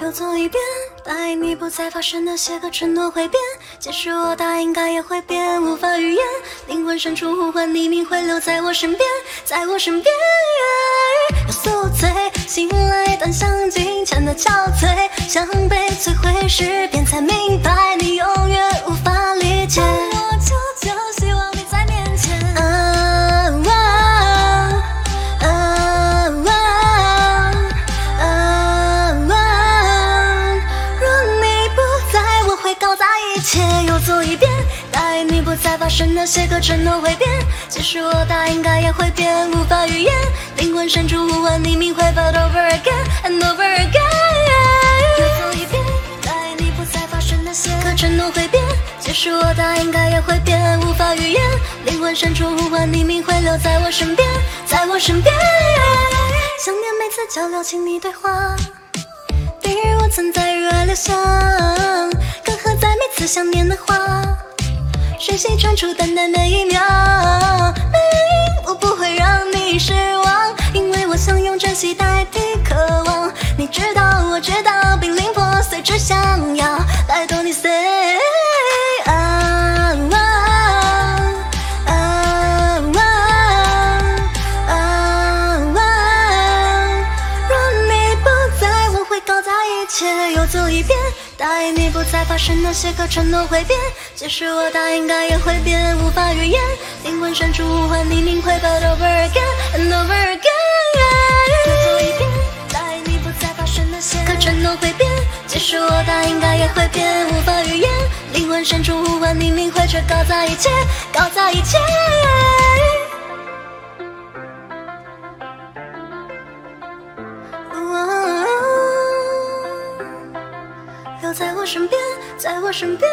又走一遍，答应你不再发生那些个承诺会变，即使我答应该也会变，无法预言。灵魂深处呼唤你，你会留在我身边，在我身边。要宿醉，醒来但像金钱的憔悴，像被摧毁十遍，才明你不再发生那些个承诺会变，即使我答应该也会变，无法预言。灵魂深处呼唤你，明会 but over again and over again。又走一遍，答应你不再发生那些个承诺会变，即使我答应该也会变，无法预言。灵魂深处呼唤你，明会留在我身边，在我身边。想念每次交流，请你对话。比如我曾在热爱留下，更合在每次想念的话，讯息传出淡淡的一秒，没原因，我不会让你失望，因为我想用珍惜代替渴望。你知道，我知道，濒临破碎，只想要拜托你 say 啊啊啊啊啊啊！若你不在，我会搞砸一切，又走一遍。答应你不再发生那些个承诺会变，即使我答应该也会变，无法预言。灵魂深处呼唤你，明会 but over again and over again。又走一遍，答应你不再发生那些可承诺会变，即使我答应该也会变，无法预言。灵魂深处呼唤你，明会却搞砸一切，搞砸一切。在我身边，在我身边。